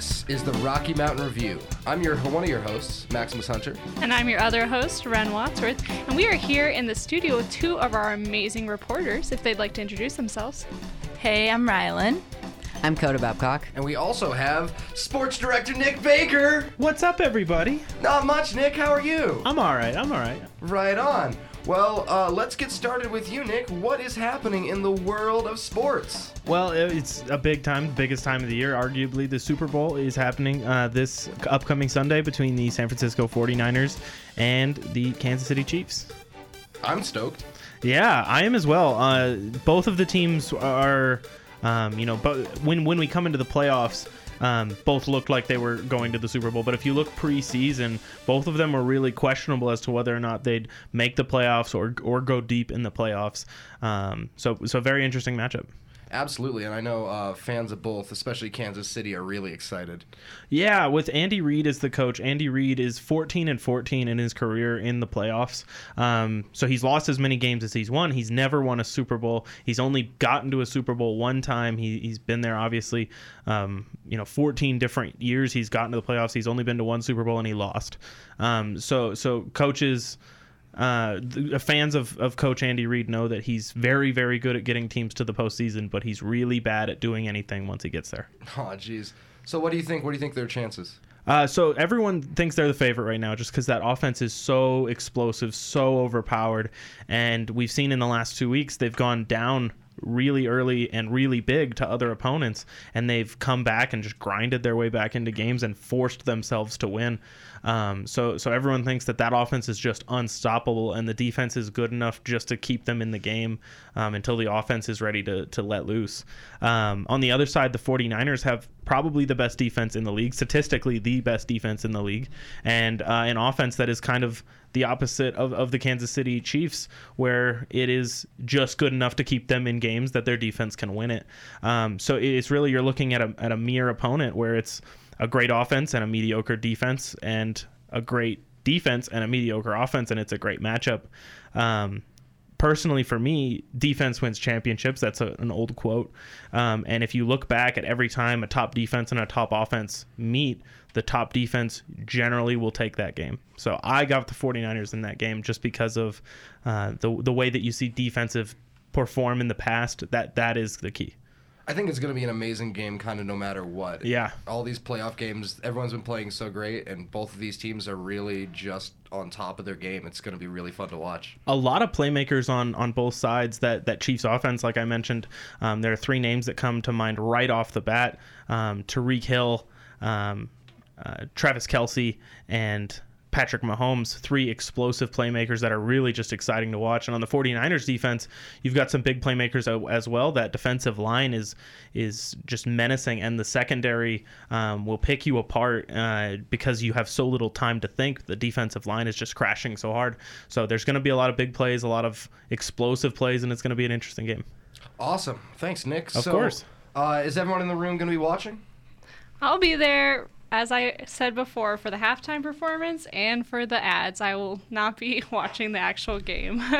This is the Rocky Mountain Review. I'm your one of your hosts, Maximus Hunter. And I'm your other host, Ren Wadsworth, and we are here in the studio with two of our amazing reporters, if they'd like to introduce themselves. Hey, I'm Rylan. I'm Coda Babcock. And we also have Sports Director Nick Baker. What's up, everybody? Not much, Nick. How are you? I'm all right. I'm all right. Right on. Well, uh, let's get started with you, Nick. What is happening in the world of sports? Well, it's a big time, biggest time of the year. Arguably, the Super Bowl is happening uh, this upcoming Sunday between the San Francisco 49ers and the Kansas City Chiefs. I'm stoked. Yeah, I am as well. Uh, both of the teams are, um, you know, but when when we come into the playoffs, um, both looked like they were going to the Super Bowl. But if you look preseason, both of them were really questionable as to whether or not they'd make the playoffs or or go deep in the playoffs. Um, so so very interesting matchup. Absolutely, and I know uh, fans of both, especially Kansas City, are really excited. Yeah, with Andy Reid as the coach, Andy Reid is 14 and 14 in his career in the playoffs. Um, so he's lost as many games as he's won. He's never won a Super Bowl. He's only gotten to a Super Bowl one time. He, he's been there, obviously, um, you know, 14 different years he's gotten to the playoffs. He's only been to one Super Bowl and he lost. Um, so so coaches uh, the fans of, of Coach Andy Reid know that he's very, very good at getting teams to the postseason, but he's really bad at doing anything once he gets there. Oh, jeez. So, what do you think? What do you think their chances? Uh, so everyone thinks they're the favorite right now, just because that offense is so explosive, so overpowered, and we've seen in the last two weeks they've gone down really early and really big to other opponents, and they've come back and just grinded their way back into games and forced themselves to win. Um, so so everyone thinks that that offense is just unstoppable, and the defense is good enough just to keep them in the game um, until the offense is ready to, to let loose. Um, on the other side, the 49ers have probably the best defense in the league, statistically the best defense in the league, and uh, an offense that is kind of the opposite of, of the Kansas City Chiefs, where it is just good enough to keep them in games that their defense can win it. Um, so it's really you're looking at a, at a mere opponent where it's a great offense and a mediocre defense, and a great defense and a mediocre offense, and it's a great matchup. Um, personally, for me, defense wins championships. That's a, an old quote. Um, and if you look back at every time a top defense and a top offense meet, the top defense generally will take that game. So I got the 49ers in that game just because of uh, the the way that you see defensive perform in the past. That that is the key. I think it's going to be an amazing game, kind of no matter what. Yeah. All these playoff games, everyone's been playing so great, and both of these teams are really just on top of their game. It's going to be really fun to watch. A lot of playmakers on on both sides. That that Chiefs offense, like I mentioned, um, there are three names that come to mind right off the bat: um, Tyreek Hill, um, uh, Travis Kelce, and Patrick Mahomes, three explosive playmakers that are really just exciting to watch. And on the 49ers defense, you've got some big playmakers as well. That defensive line is is just menacing, and the secondary um, will pick you apart uh, because you have so little time to think. The defensive line is just crashing so hard. So there's going to be a lot of big plays, a lot of explosive plays, and it's going to be an interesting game. Awesome. Thanks, Nick. Of so, course. Uh, is everyone in the room going to be watching? I'll be there, as I said before, for the halftime performance and for the ads. I will not be watching the actual game.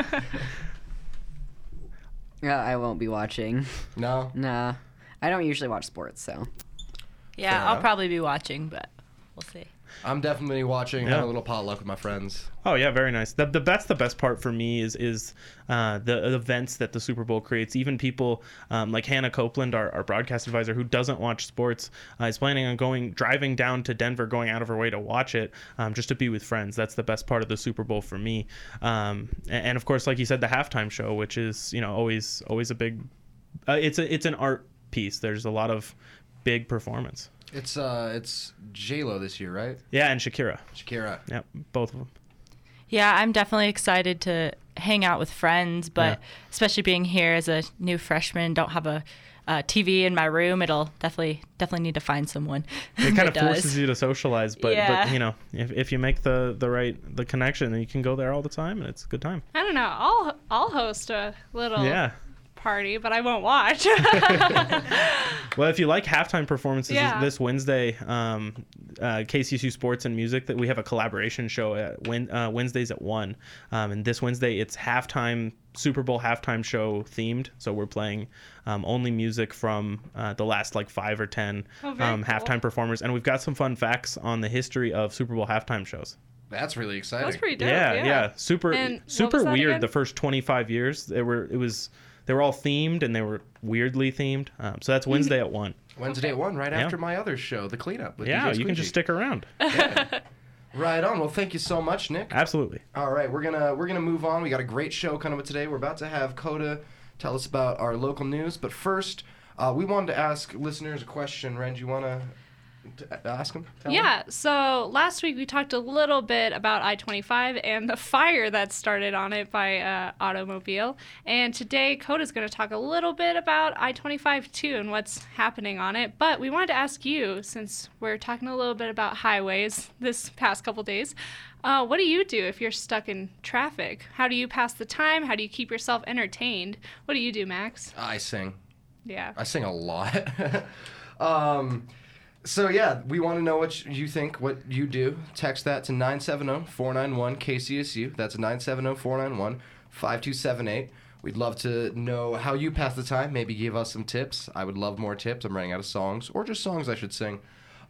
Yeah, I won't be watching. No. Nah, I don't usually watch sports, so. Yeah, Fair I'll enough. probably be watching, but we'll see. I'm definitely watching. Yeah. A little potluck with my friends. Oh yeah, very nice. The, the that's the best part for me is is uh, the events that the Super Bowl creates. Even people um, like Hannah Copeland, our, our broadcast advisor, who doesn't watch sports, uh, is planning on going driving down to Denver, going out of her way to watch it, um, just to be with friends. That's the best part of the Super Bowl for me. Um, and, and of course, like you said, the halftime show, which is you know always always a big. Uh, it's a it's an art piece. There's a lot of big performance. It's uh, it's J Lo this year, right? Yeah, and Shakira. Shakira. Yep, both of them. Yeah, I'm definitely excited to hang out with friends, but Yeah. especially being here as a new freshman, don't have a, uh TV in my room. It'll definitely definitely need to find someone. it kind of that forces does. you to socialize but but you know if, if you make the the right the connection then you can go there all the time and it's a good time I don't know. I'll I'll host a little yeah party, but I won't watch. well if you like halftime performances Yeah. this wednesday um uh, KCSU Sports and Music that we have a collaboration show at Wed uh, Wednesdays at one, um, and this Wednesday it's halftime Super Bowl halftime show themed. So we're playing um, only music from uh, the last like five or ten Oh, very um, cool. halftime performers, and we've got some fun facts on the history of Super Bowl halftime shows. That's really exciting. That's pretty dope. yeah, Yeah, yeah, super And super weird. again? The first 25 years, they were it was they were all themed and they were weirdly themed. Um, so that's Wednesday at one. Wednesday at one, right Yeah. after my other show, the cleanup. With Yeah, DJ you can just stick around. Right on. Well, thank you so much, Nick. Absolutely. All right, we're gonna we're gonna move on. We got a great show coming up today. We're about to have Coda tell us about our local news, but first, uh, we wanted to ask listeners a question. Ren, do you want to ask them? Tell 'em? Yeah, so last week we talked a little bit about I 25 and the fire that started on it by uh, automobile. And today, Coda's going to talk a little bit about I 25 too and what's happening on it. But we wanted to ask you, since we're talking a little bit about highways this past couple days, uh, what do you do if you're stuck in traffic? How do you pass the time? How do you keep yourself entertained? What do you do, Max? I sing. Yeah. I sing a lot. um, so yeah, we want to know what you think, what you do. Text that to 970-491-KCSU. That's 970-491-5278. We'd love to know how you pass the time. Maybe give us some tips. I would love more tips. I'm running out of songs, or just songs I should sing.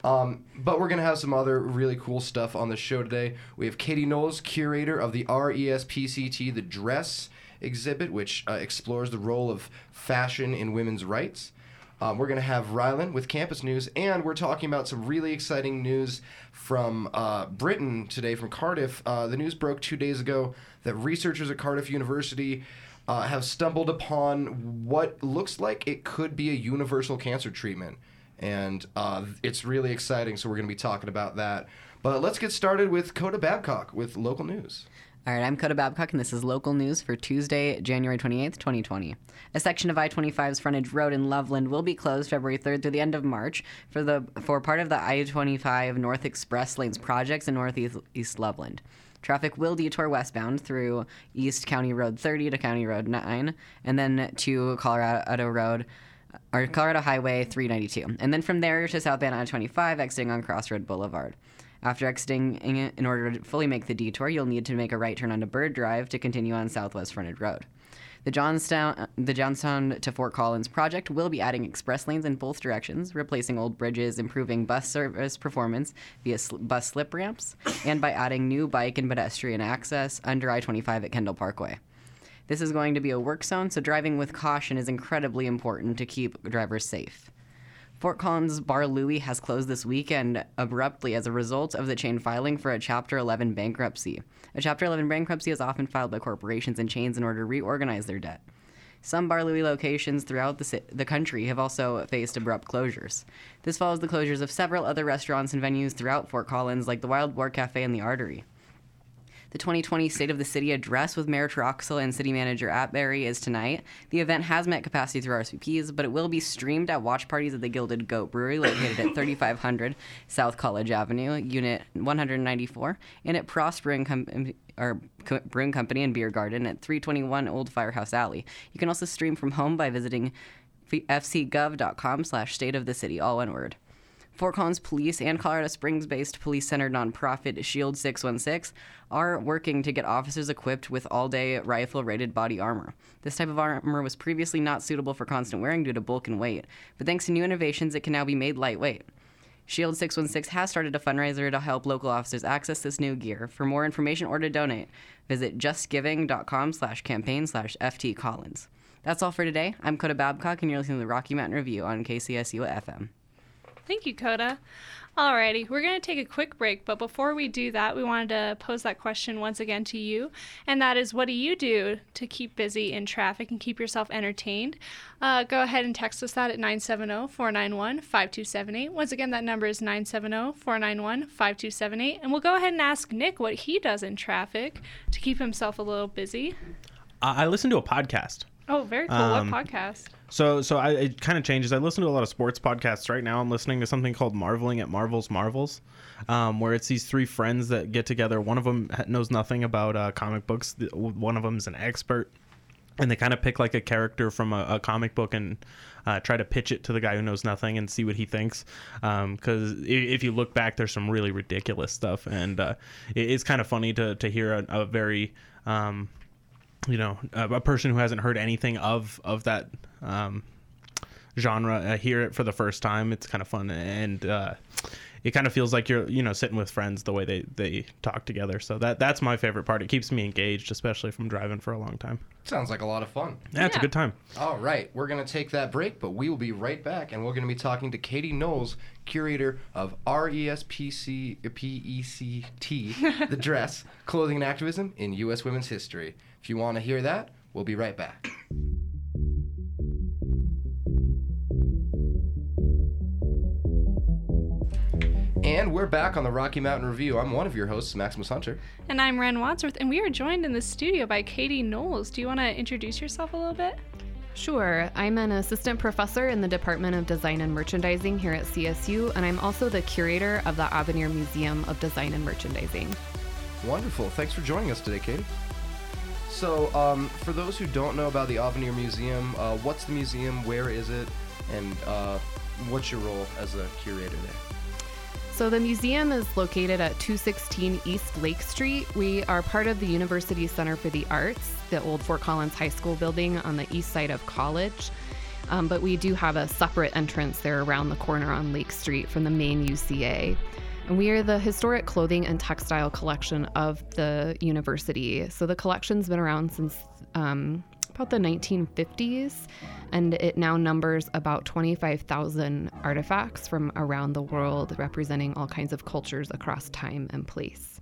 Um, but we're going to have some other really cool stuff on the show today. We have Katie Knowles, curator of the RESPECT The Dress exhibit, which uh, explores the role of fashion in women's rights. Um, we're going to have Rylan with campus news, and we're talking about some really exciting news from uh, Britain today, from Cardiff. Uh, the news broke two days ago that researchers at Cardiff University uh, have stumbled upon what looks like it could be a universal cancer treatment. And uh, it's really exciting, so we're going to be talking about that. But let's get started with Coda Babcock with local news. All right, I'm Coda Babcock, and this is local news for Tuesday, January 28th, 2020. A section of I-25's frontage road in Loveland will be closed February 3rd through the end of March for the for part of the I-25 North Express Lanes projects in Northeast East Loveland. Traffic will detour westbound through East County Road 30 to County Road 9, and then to Colorado Road or Colorado Highway 392, and then from there to southbound I-25, exiting on Crossroad Boulevard. After exiting in in order to fully make the detour, you'll need to make a right turn onto Byrd Drive to continue on Southwest Frontage Road. The Johnstown, the Johnstown to Fort Collins project will be adding express lanes in both directions, replacing old bridges, improving bus service performance via sl- bus slip ramps, and by adding new bike and pedestrian access under I-25 at Kendall Parkway. This is going to be a work zone, so driving with caution is incredibly important to keep drivers safe. Fort Collins Bar Louie has closed this weekend abruptly as a result of the chain filing for a Chapter 11 bankruptcy. A Chapter 11 bankruptcy is often filed by corporations and chains in order to reorganize their debt. Some Bar Louie locations throughout the, ci- the country have also faced abrupt closures. This follows the closures of several other restaurants and venues throughout Fort Collins, like the Wild Boar Cafe and the Artery. The 2020 State of the City address with Mayor Troxell and City Manager Atteberry is tonight. The event has met capacity through RSVPs, but it will be streamed at watch parties at the Gilded Goat Brewery, located at 3500 South College Avenue, Unit 194, and at Prost Brewing, Com- um, or Co- Brewing Company and Beer Garden at 321 Old Firehouse Alley. You can also stream from home by visiting fcgov.com slash state of the city, all one word. Fort Collins Police and Colorado Springs based police center nonprofit Shield 616 are working to get officers equipped with all day rifle rated body armor. This type of armor was previously not suitable for constant wearing due to bulk and weight, but thanks to new innovations, it can now be made lightweight. Shield 616 has started a fundraiser to help local officers access this new gear. For more information or to donate, visit justgiving.com slash campaign slash ftcollins. That's all for today. I'm Coda Babcock, and you're listening to the Rocky Mountain Review on KCSU FM. Thank you, Coda. Alrighty, we're going to take a quick break, but before we do that, we wanted to pose that question once again to you, and that is what do you do to keep busy in traffic and keep yourself entertained? Uh, go ahead and text us that at 970 491 5278. Once again, that number is 970 491 5278, and we'll go ahead and ask Nick what he does in traffic to keep himself a little busy. I listen to a podcast. Oh, very cool. Um, what podcast? So so I, it kind of changes. I listen to a lot of sports podcasts right now. I'm listening to something called Marveling at Marvel's Marvels, um, where it's these three friends that get together. One of them knows nothing about uh, comic books. One of them is an expert, and they kind of pick like a character from a, a comic book and uh, try to pitch it to the guy who knows nothing and see what he thinks. Because if you look back, there's some really ridiculous stuff, and uh, it, it's kind of funny to to hear a, a very um, you know a person who hasn't heard anything of of that um, genre I hear it for the first time. It's kind of fun and. Uh, it kind of feels like you're you know sitting with friends the way they they talk together so that that's my favorite part it keeps me engaged especially from driving for a long time Sounds like a lot of fun. yeah, it's a good time All right, we're going to take that break, but we will be right back, and we're going to be talking to Katie Knowles, curator of E RESPC PECT, the dress, clothing and activism in U.S. women's history. If you want to hear that, we'll be right back. And we're back on the Rocky Mountain Review. I'm one of your hosts, Maximus Hunter. And I'm Ren Wadsworth, and we are joined in the studio by Katie Knowles. Do you want to introduce yourself a little bit? Sure. I'm an assistant professor in the Department of Design and Merchandising here at CSU, and I'm also the curator of the Avenir Museum of Design and Merchandising. Wonderful. Thanks for joining us today, Katie. So, um, for those who don't know about the Avenir Museum, uh, what's the museum? Where is it? And uh, what's your role as a curator there? So, the museum is located at 216 East Lake Street. We are part of the University Center for the Arts, the old Fort Collins High School building on the east side of College. Um, but we do have a separate entrance there around the corner on Lake Street from the main UCA. And we are the historic clothing and textile collection of the university. So the collection's been around since um, about the 1950s, and it now numbers about 25,000 artifacts from around the world representing all kinds of cultures across time and place.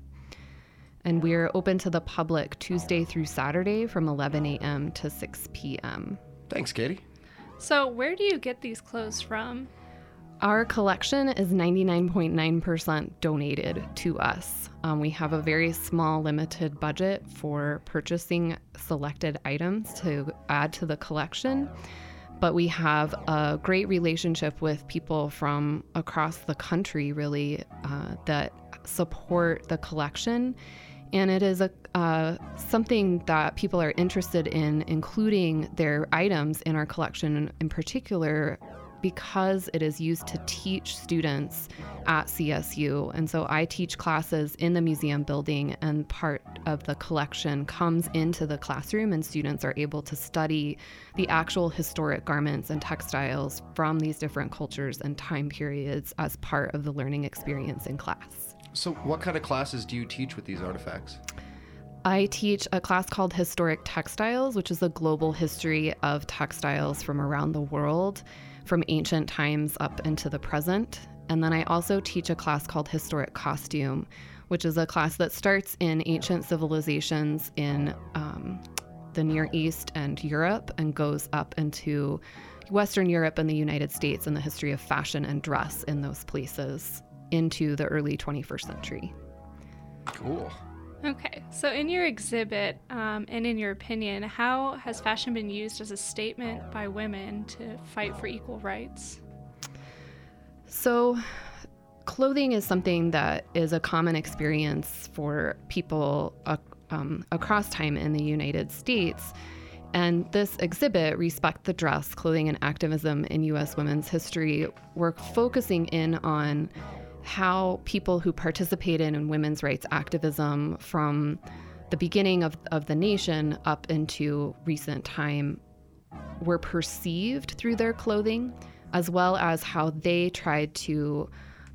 And we're open to the public Tuesday through Saturday from 11 a.m. to 6 p.m. Thanks, Katie. So, where do you get these clothes from? Our collection is 99.9% donated to us. Um, we have a very small, limited budget for purchasing selected items to add to the collection, but we have a great relationship with people from across the country, really, uh, that support the collection. And it is a uh, something that people are interested in including their items in our collection, in particular because it is used to teach students at CSU. And so I teach classes in the museum building, and part of the collection comes into the classroom, and students are able to study the actual historic garments and textiles from these different cultures and time periods as part of the learning experience in class. So, what kind of classes do you teach with these artifacts? I teach a class called Historic Textiles, which is a global history of textiles from around the world, from ancient times up into the present. And then I also teach a class called Historic Costume, which is a class that starts in ancient civilizations in um, the Near East and Europe and goes up into Western Europe and the United States and the history of fashion and dress in those places into the early 21st century. Cool. Okay, so in your exhibit, um, and in your opinion, how has fashion been used as a statement by women to fight for equal rights? So, clothing is something that is a common experience for people uh, um, across time in the United States. And this exhibit, Respect the Dress Clothing and Activism in U.S. Women's History, we're focusing in on how people who participated in women's rights activism from the beginning of, of the nation up into recent time were perceived through their clothing, as well as how they tried to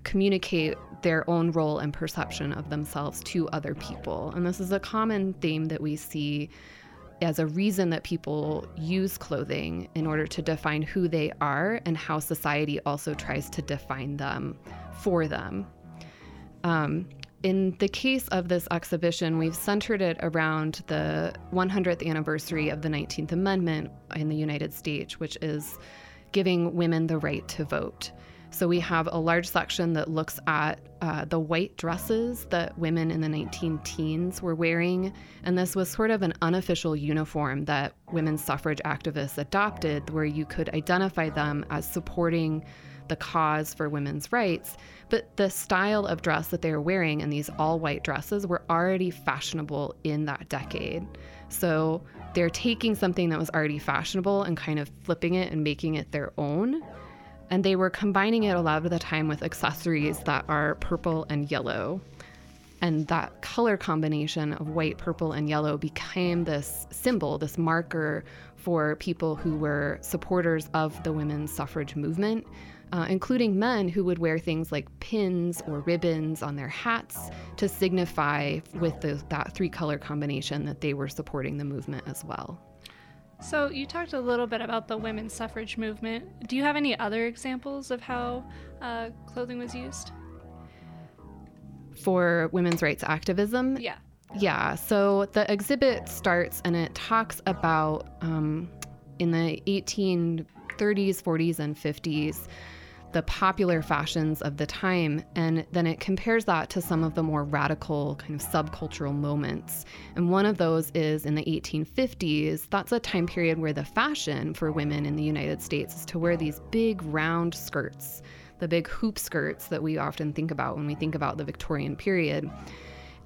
communicate their own role and perception of themselves to other people. And this is a common theme that we see as a reason that people use clothing in order to define who they are and how society also tries to define them for them. Um, in the case of this exhibition, we've centered it around the 100th anniversary of the 19th Amendment in the United States, which is giving women the right to vote. So we have a large section that looks at uh, the white dresses that women in the 19 teens were wearing. And this was sort of an unofficial uniform that women's suffrage activists adopted, where you could identify them as supporting the cause for women's rights. But the style of dress that they were wearing in these all white dresses were already fashionable in that decade. So they're taking something that was already fashionable and kind of flipping it and making it their own. And they were combining it a lot of the time with accessories that are purple and yellow. And that color combination of white, purple, and yellow became this symbol, this marker for people who were supporters of the women's suffrage movement, uh, including men who would wear things like pins or ribbons on their hats to signify with the, that three color combination that they were supporting the movement as well. So, you talked a little bit about the women's suffrage movement. Do you have any other examples of how uh, clothing was used? For women's rights activism, Yeah. Yeah, so the exhibit starts and it talks about um, in the 1830s, 40s, and 50s the popular fashions of the time, and then it compares that to some of the more radical kind of subcultural moments. And one of those is in the 1850s. That's a time period where the fashion for women in the United States is to wear these big round skirts, the big hoop skirts that we often think about when we think about the Victorian period.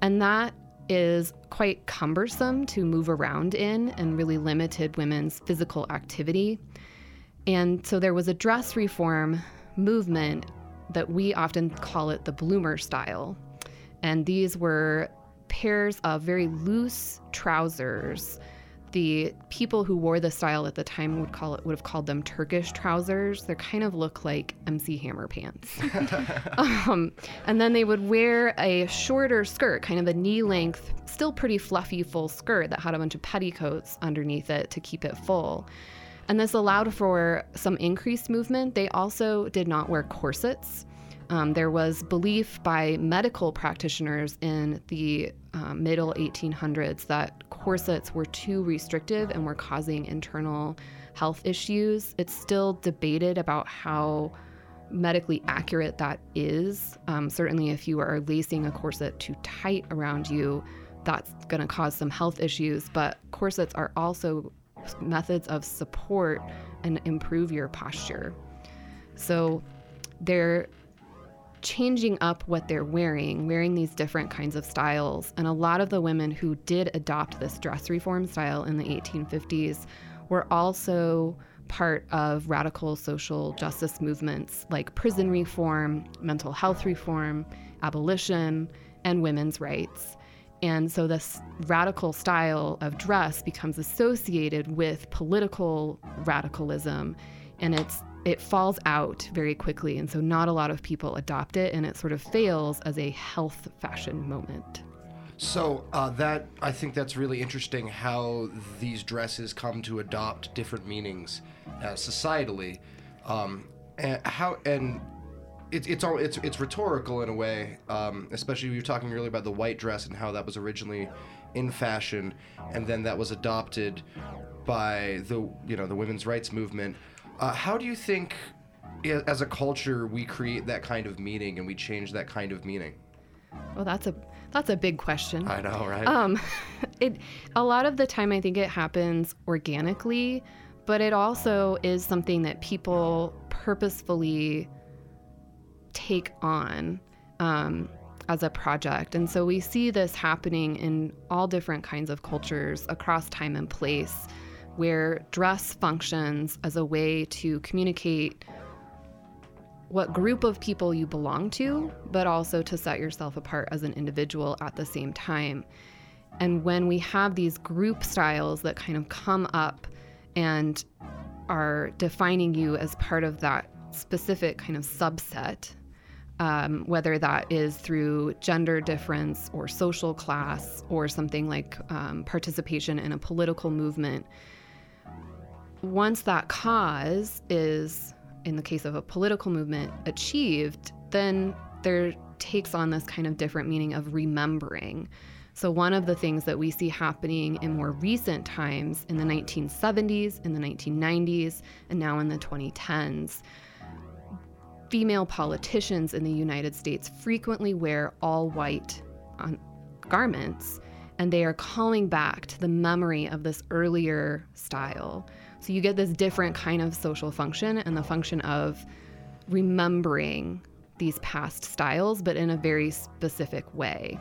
And that is quite cumbersome to move around in and really limited women's physical activity. And so there was a dress reform movement that we often call it the bloomer style. And these were pairs of very loose trousers. The people who wore the style at the time would call it would have called them Turkish trousers. They kind of look like MC Hammer pants. um, and then they would wear a shorter skirt, kind of a knee length, still pretty fluffy full skirt that had a bunch of petticoats underneath it to keep it full. And this allowed for some increased movement. They also did not wear corsets. Um, there was belief by medical practitioners in the uh, middle 1800s that corsets were too restrictive and were causing internal health issues. It's still debated about how medically accurate that is. Um, certainly, if you are lacing a corset too tight around you, that's going to cause some health issues. But corsets are also methods of support and improve your posture. So they're changing up what they're wearing, wearing these different kinds of styles. And a lot of the women who did adopt this dress reform style in the 1850s were also part of radical social justice movements like prison reform, mental health reform, abolition, and women's rights. And so this radical style of dress becomes associated with political radicalism and it's it falls out very quickly and so not a lot of people adopt it and it sort of fails as a health fashion moment. So uh, that I think that's really interesting how these dresses come to adopt different meanings uh, societally, um, and how and it's it's all it's it's rhetorical in a way, um, especially you're talking earlier about the white dress and how that was originally in fashion, and then that was adopted by the you know the women's rights movement. Uh, how do you think, as a culture, we create that kind of meaning and we change that kind of meaning? Well, that's a that's a big question. I know, right? Um, it a lot of the time I think it happens organically, but it also is something that people purposefully take on um, as a project, and so we see this happening in all different kinds of cultures across time and place, where dress functions as a way to communicate what group of people you belong to, but also to set yourself apart as an individual at the same time. And when we have these group styles that kind of come up and are defining you as part of that specific kind of subset, um, whether that is through gender difference or social class or something like um, participation in a political movement, once that cause is, in the case of a political movement, achieved, then there takes on this kind of different meaning of remembering. So, one of the things that we see happening in more recent times, in the 1970s, in the 1990s, and now in the 2010s, female politicians in the United States frequently wear all white on garments, and they are calling back to the memory of this earlier style. So you get this different kind of social function and the function of remembering these past styles, but in a very specific way.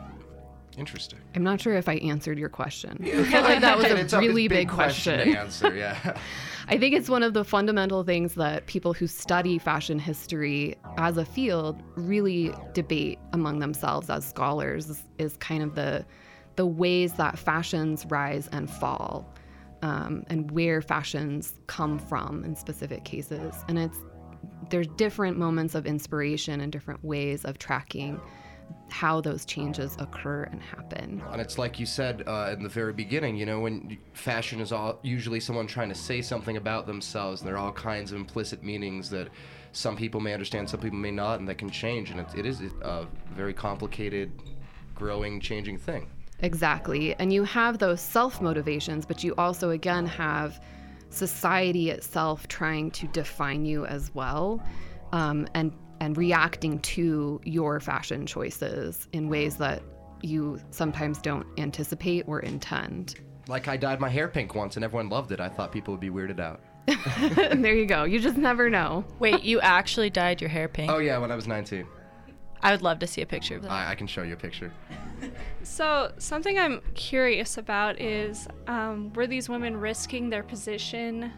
Interesting. I'm not sure if I answered your question. I feel like that was a it's really big, to question. answer. Yeah. I think it's one of the fundamental things that people who study fashion history as a field really debate among themselves as scholars is, is kind of the the ways that fashions rise and fall um, and where fashions come from in specific cases. And it's there's different moments of inspiration and different ways of tracking how those changes occur and happen. And it's like you said uh, in the very beginning, you know, when fashion is all usually someone trying to say something about themselves, and there are all kinds of implicit meanings that some people may understand, some people may not, and that can change. And it, it is a very complicated, growing, changing thing. Exactly. And you have those self motivations, but you also, again, have society itself trying to define you as well um, and, and reacting to your fashion choices in ways that you sometimes don't anticipate or intend. Like I dyed my hair pink once, and everyone loved it. I thought people would be weirded out. there you go. You just never know. Wait, you actually dyed your hair pink? Oh yeah, when I was 19. I would love to see a picture of that. I, I can show you a picture. So, something I'm curious about is um, were these women risking their position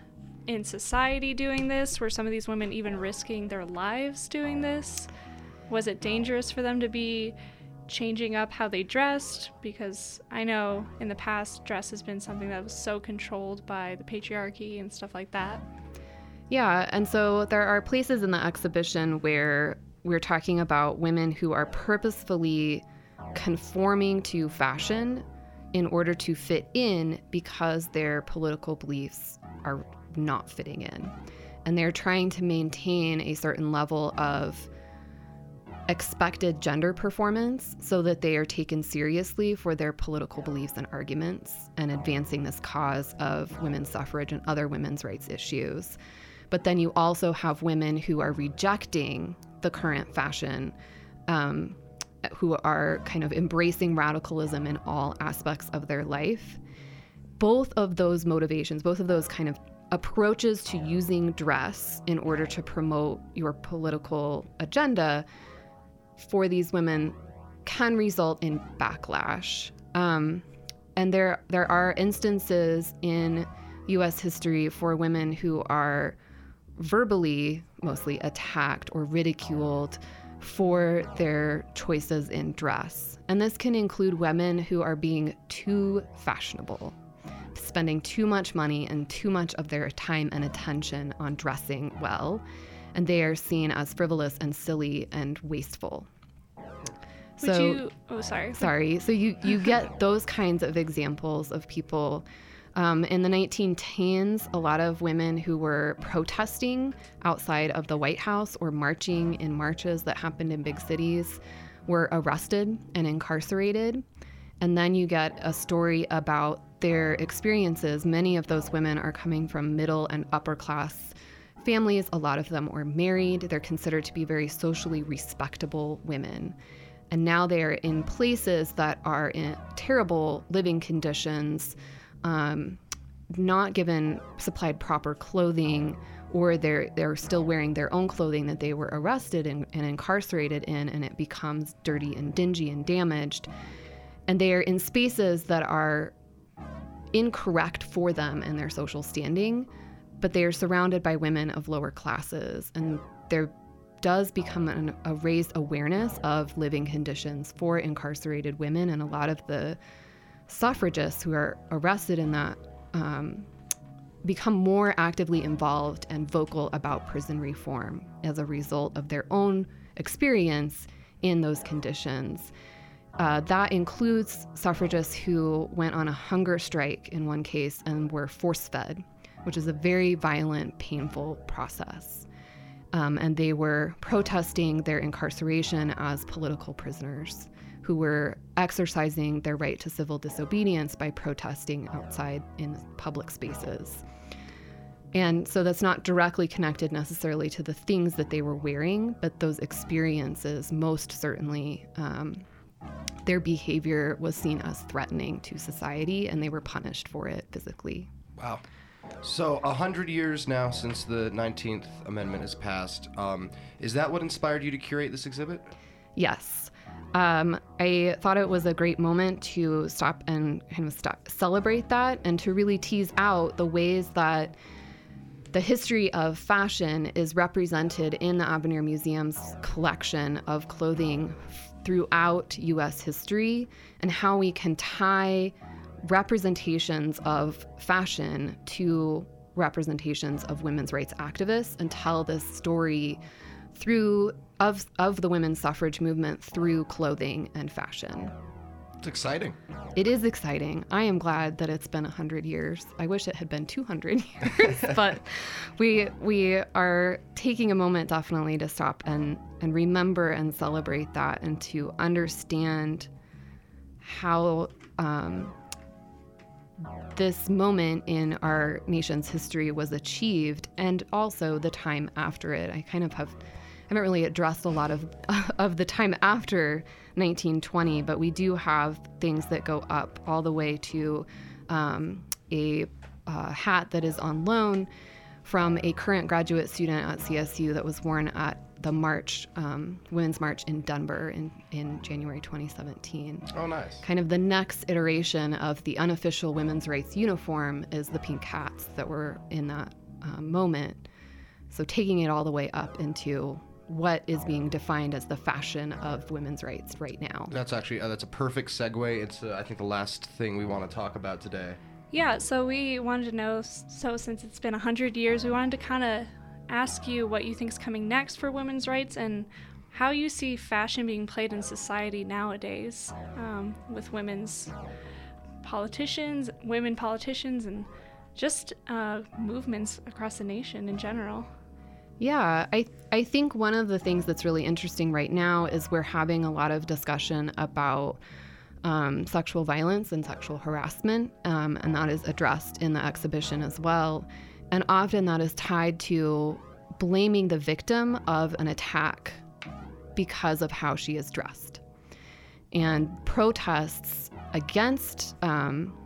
in society doing this? Were some of these women even risking their lives doing this? Was it dangerous for them to be changing up how they dressed? Because I know in the past, dress has been something that was so controlled by the patriarchy and stuff like that. Yeah, and so there are places in the exhibition where we're talking about women who are purposefully conforming to fashion in order to fit in because their political beliefs are not fitting in. And they're trying to maintain a certain level of expected gender performance so that they are taken seriously for their political beliefs and arguments and advancing this cause of women's suffrage and other women's rights issues. But then you also have women who are rejecting the current fashion, um, who are kind of embracing radicalism in all aspects of their life. Both of those motivations, both of those kind of approaches to using dress in order to promote your political agenda for these women can result in backlash. Um, and there there are instances in U.S. history for women who are verbally mostly attacked or ridiculed for their choices in dress. And this can include women who are being too fashionable, spending too much money and too much of their time and attention on dressing well, and they are seen as frivolous and silly and wasteful. Would so, you? Oh, sorry. sorry. So you you get those kinds of examples of people. Um, in the 1910s, a lot of women who were protesting outside of the White House or marching in marches that happened in big cities were arrested and incarcerated. And then you get a story about their experiences. Many of those women are coming from middle and upper class families. A lot of them were married. They're considered to be very socially respectable women. And now they are in places that are in terrible living conditions, um, not given supplied proper clothing, or they're they're still wearing their own clothing that they were arrested and, and incarcerated in, and it becomes dirty and dingy and damaged. And they are in spaces that are incorrect for them and their social standing, but they are surrounded by women of lower classes, and there does become an, a raised awareness of living conditions for incarcerated women, and a lot of the suffragists who are arrested in that um, become more actively involved and vocal about prison reform as a result of their own experience in those conditions. Uh, that includes suffragists who went on a hunger strike in one case and were force fed, which is a very violent, painful process. Um, and they were protesting their incarceration as political prisoners who were exercising their right to civil disobedience by protesting outside in public spaces. And so that's not directly connected necessarily to the things that they were wearing, but those experiences most certainly. Um, their behavior was seen as threatening to society and they were punished for it physically. Wow. So, a hundred years now since the 19th Amendment has passed. Um, is that what inspired you to curate this exhibit? Yes. um, I thought it was a great moment to stop and kind of stop, celebrate that and to really tease out the ways that the history of fashion is represented in the Avenir Museum's collection of clothing throughout US history and how we can tie representations of fashion to representations of women's rights activists and tell this story through of of the women's suffrage movement through clothing and fashion. It's exciting. It is exciting. I am glad that it's been 100 years. I wish it had been 200 years, but we we are taking a moment definitely to stop and and remember and celebrate that and to understand how um, this moment in our nation's history was achieved and also the time after it. I kind of have haven't really addressed a lot of of the time after 1920, but we do have things that go up all the way to um, a uh, hat that is on loan from a current graduate student at CSU that was worn at the march, um, Women's March in Denver in, in January 2017. Oh, nice. Kind of the next iteration of the unofficial women's rights uniform is the pink hats that were in that uh, moment. So taking it all the way up into what is being defined as the fashion of women's rights right now. That's actually uh, that's a perfect segue. It's uh, I think the last thing we want to talk about today. Yeah, so we wanted to know so since it's been 100 years, we wanted to kind of ask you what you think is coming next for women's rights and how you see fashion being played in society nowadays um, with women's politicians, women politicians, and just uh, movements across the nation in general. Yeah, I I think one of the things that's really interesting right now is we're having a lot of discussion about um, sexual violence and sexual harassment, um, and that is addressed in the exhibition as well. And often that is tied to blaming the victim of an attack because of how she is dressed. And protests against um,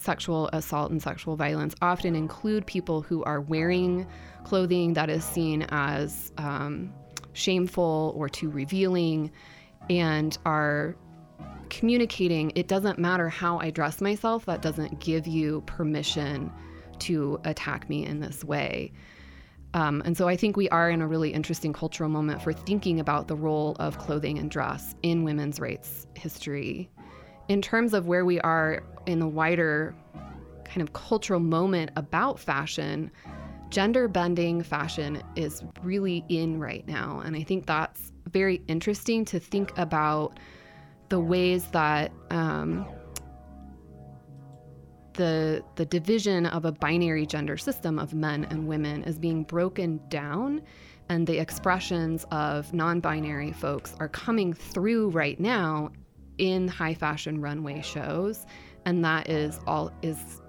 sexual assault and sexual violence often include people who are wearing clothing that is seen as um, shameful or too revealing and are communicating it doesn't matter how I dress myself, that doesn't give you permission to attack me in this way. Um, and so I think we are in a really interesting cultural moment for thinking about the role of clothing and dress in women's rights history. In terms of where we are in the wider kind of cultural moment about fashion, gender bending fashion is really in right now. And I think that's very interesting to think about the ways that um, the the division of a binary gender system of men and women is being broken down and the expressions of non-binary folks are coming through right now in high fashion runway shows and that is all is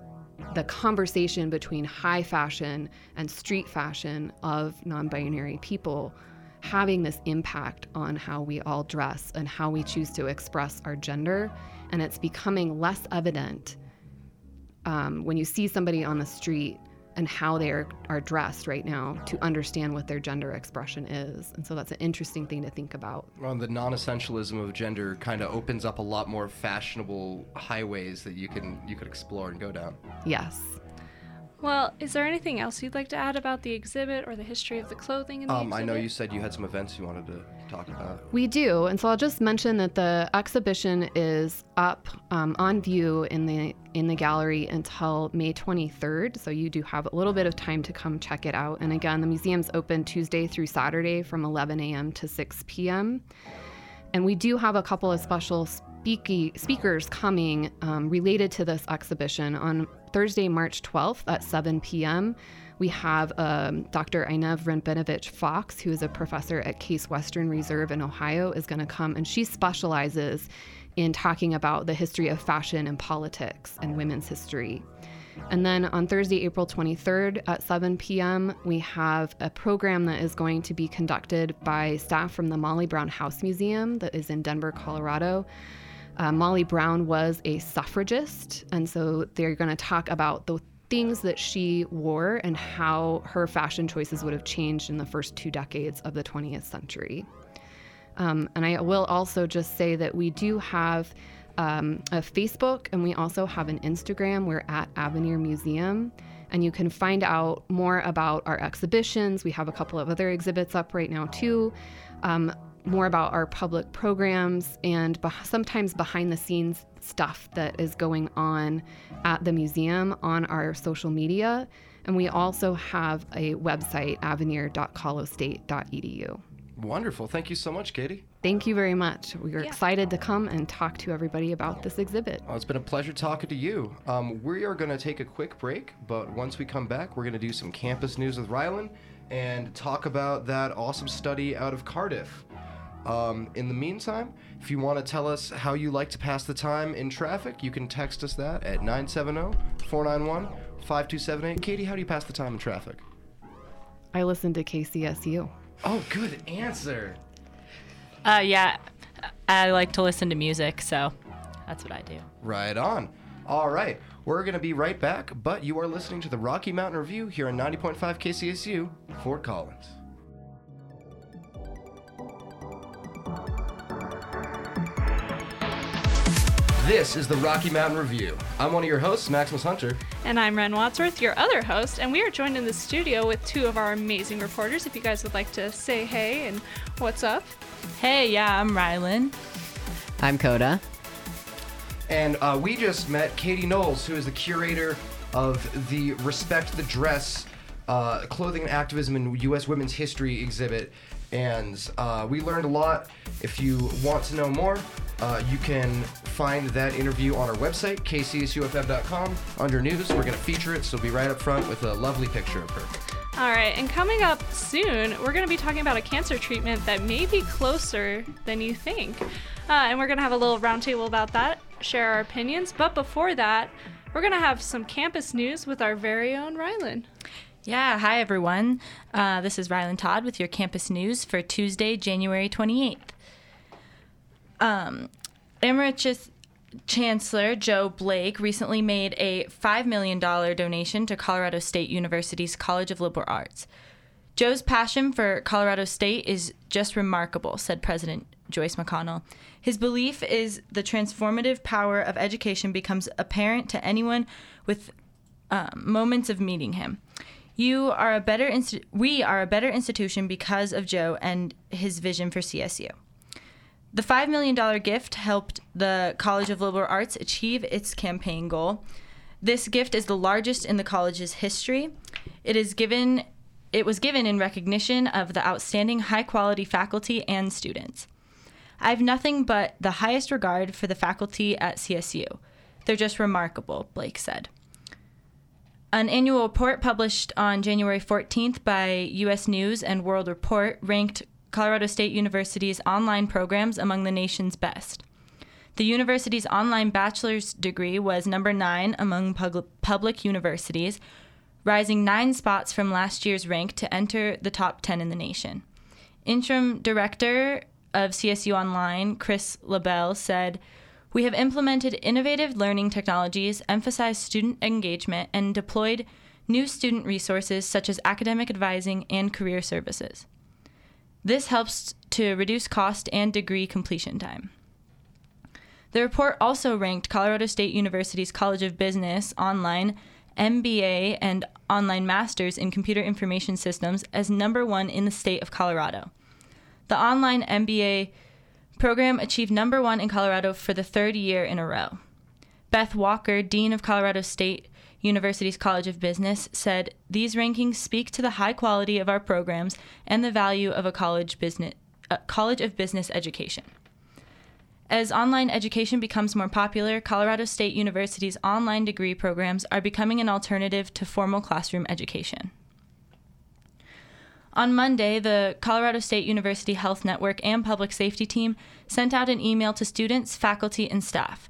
the conversation between high fashion and street fashion of non-binary people having this impact on how we all dress and how we choose to express our gender. And it's becoming less evident um, when you see somebody on the street and how they are, are dressed right now to understand what their gender expression is. And so that's an interesting thing to think about. Well, the non-essentialism of gender kind of opens up a lot more fashionable highways that you can you could explore and go down. Yes. Well, is there anything else you'd like to add about the exhibit or the history of the clothing in the Um, exhibit? I know you said you had some events you wanted to talk about. We do, and so I'll just mention that the exhibition is up um, on view in the in the gallery until May 23rd. So you do have a little bit of time to come check it out. And again, the museum's open Tuesday through Saturday from 11 a.m. to 6 p.m. And we do have a couple of special speaky, speakers coming um, related to this exhibition on Thursday, March 12th at 7 p.m. We have um, Dr. Einav Rabinovitch Fox, who is a professor at Case Western Reserve in Ohio, is going to come, and she specializes in talking about the history of fashion and politics and women's history. And then on Thursday, April 23rd at 7 p.m., we have a program that is going to be conducted by staff from the Molly Brown House Museum that is in Denver, Colorado. Uh, Molly Brown was a suffragist, and so they're going to talk about the things that she wore and how her fashion choices would have changed in the first two decades of the 20th century. Um, and I will also just say that we do have um, a Facebook and we also have an Instagram. We're at Avenir Museum. And you can find out more about our exhibitions. We have a couple of other exhibits up right now, too. Um, more about our public programs and beh sometimes behind the scenes stuff that is going on at the museum on our social media. And we also have a website, avenir.colostate.edu. Wonderful. Thank you so much, Katie. Thank you very much. We are excited to come and talk to everybody about this exhibit. Well, it's been a pleasure talking to you. Um, we are going to take a quick break, but once we come back, we're going to do some campus news with Rylan and talk about that awesome study out of Cardiff. Um, in the meantime, if you want to tell us how you like to pass the time in traffic, you can text us that at 970 491 5278. Katie, how do you pass the time in traffic? I listen to KCSU. Oh, good answer. Uh, yeah, I like to listen to music, so that's what I do. Right on. All right, we're going to be right back, but you are listening to the Rocky Mountain Review here on 90.5 KCSU, Fort Collins. This is the Rocky Mountain Review. I'm one of your hosts, Maximus Hunter. And I'm Ren Wadsworth, your other host, and we are joined in the studio with two of our amazing reporters. If you guys would like to say hey and what's up. Hey, yeah, I'm Rylan. I'm Coda. And uh, we just met Katie Knowles, who is the curator of the Respect the Dress uh, Clothing and Activism in U.S. Women's History exhibit. And uh, we learned a lot. If you want to know more, uh, you can find that interview on our website, kcsufm.com. Under news, we're going to feature it, so it'll be right up front with a lovely picture of her. All right, and coming up soon, we're going to be talking about a cancer treatment that may be closer than you think. Uh, and we're going to have a little roundtable about that, share our opinions. But before that, we're going to have some campus news with our very own Rylan. Yeah, hi everyone. Uh, this is Rylan Todd with your campus news for Tuesday, January 28th. Um, Emeritus Chancellor Joe Blake recently made a $5 million donation to Colorado State University's College of Liberal Arts. Joe's passion for Colorado State is just remarkable, said President Joyce McConnell. His belief is the transformative power of education becomes apparent to anyone with um, moments of meeting him. You are a better we are a better institution because of Joe and his vision for CSU. The $5 million gift helped the College of Liberal Arts achieve its campaign goal. This gift is the largest in the college's history. It is given it was given in recognition of the outstanding high-quality faculty and students. I have nothing but the highest regard for the faculty at CSU. They're just remarkable, Blake said. An annual report published on January 14th by U.S. News and World Report ranked Colorado State University's online programs among the nation's best. The university's online bachelor's degree was number nine among pub- public universities, rising nine spots from last year's rank to enter the top 10 in the nation. Interim director of CSU Online, Chris LaBelle, said, We have implemented innovative learning technologies, emphasized student engagement, and deployed new student resources such as academic advising and career services. This helps to reduce cost and degree completion time. The report also ranked Colorado State University's College of Business online MBA and online masters in computer information systems as number one in the state of Colorado. The online MBA program achieved number one in Colorado for the third year in a row. Beth Walker, Dean of Colorado State University's College of Business, said these rankings speak to the high quality of our programs and the value of a college business a college of business education. As online education becomes more popular, Colorado State University's online degree programs are becoming an alternative to formal classroom education. On Monday, the Colorado State University Health Network and Public Safety Team sent out an email to students, faculty, and staff.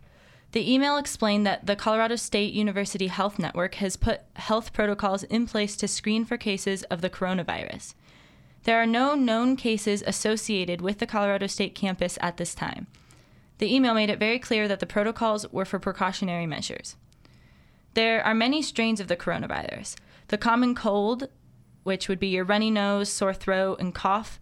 The email explained that the Colorado State University Health Network has put health protocols in place to screen for cases of the coronavirus. There are no known cases associated with the Colorado State campus at this time. The email made it very clear that the protocols were for precautionary measures. There are many strains of the coronavirus. The common cold, which would be your runny nose, sore throat, and cough,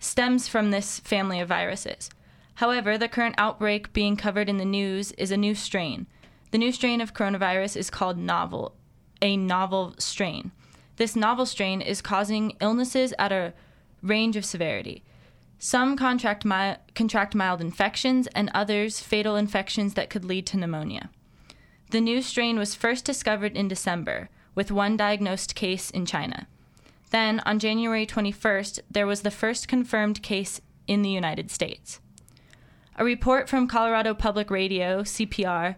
stems from this family of viruses. However, the current outbreak being covered in the news is a new strain. The new strain of coronavirus is called novel, a novel strain. This novel strain is causing illnesses at a range of severity. Some contract, mi- contract mild infections, and others fatal infections that could lead to pneumonia. The new strain was first discovered in December, with one diagnosed case in China. Then, on January 21st, there was the first confirmed case in the United States. A report from Colorado Public Radio, CPR,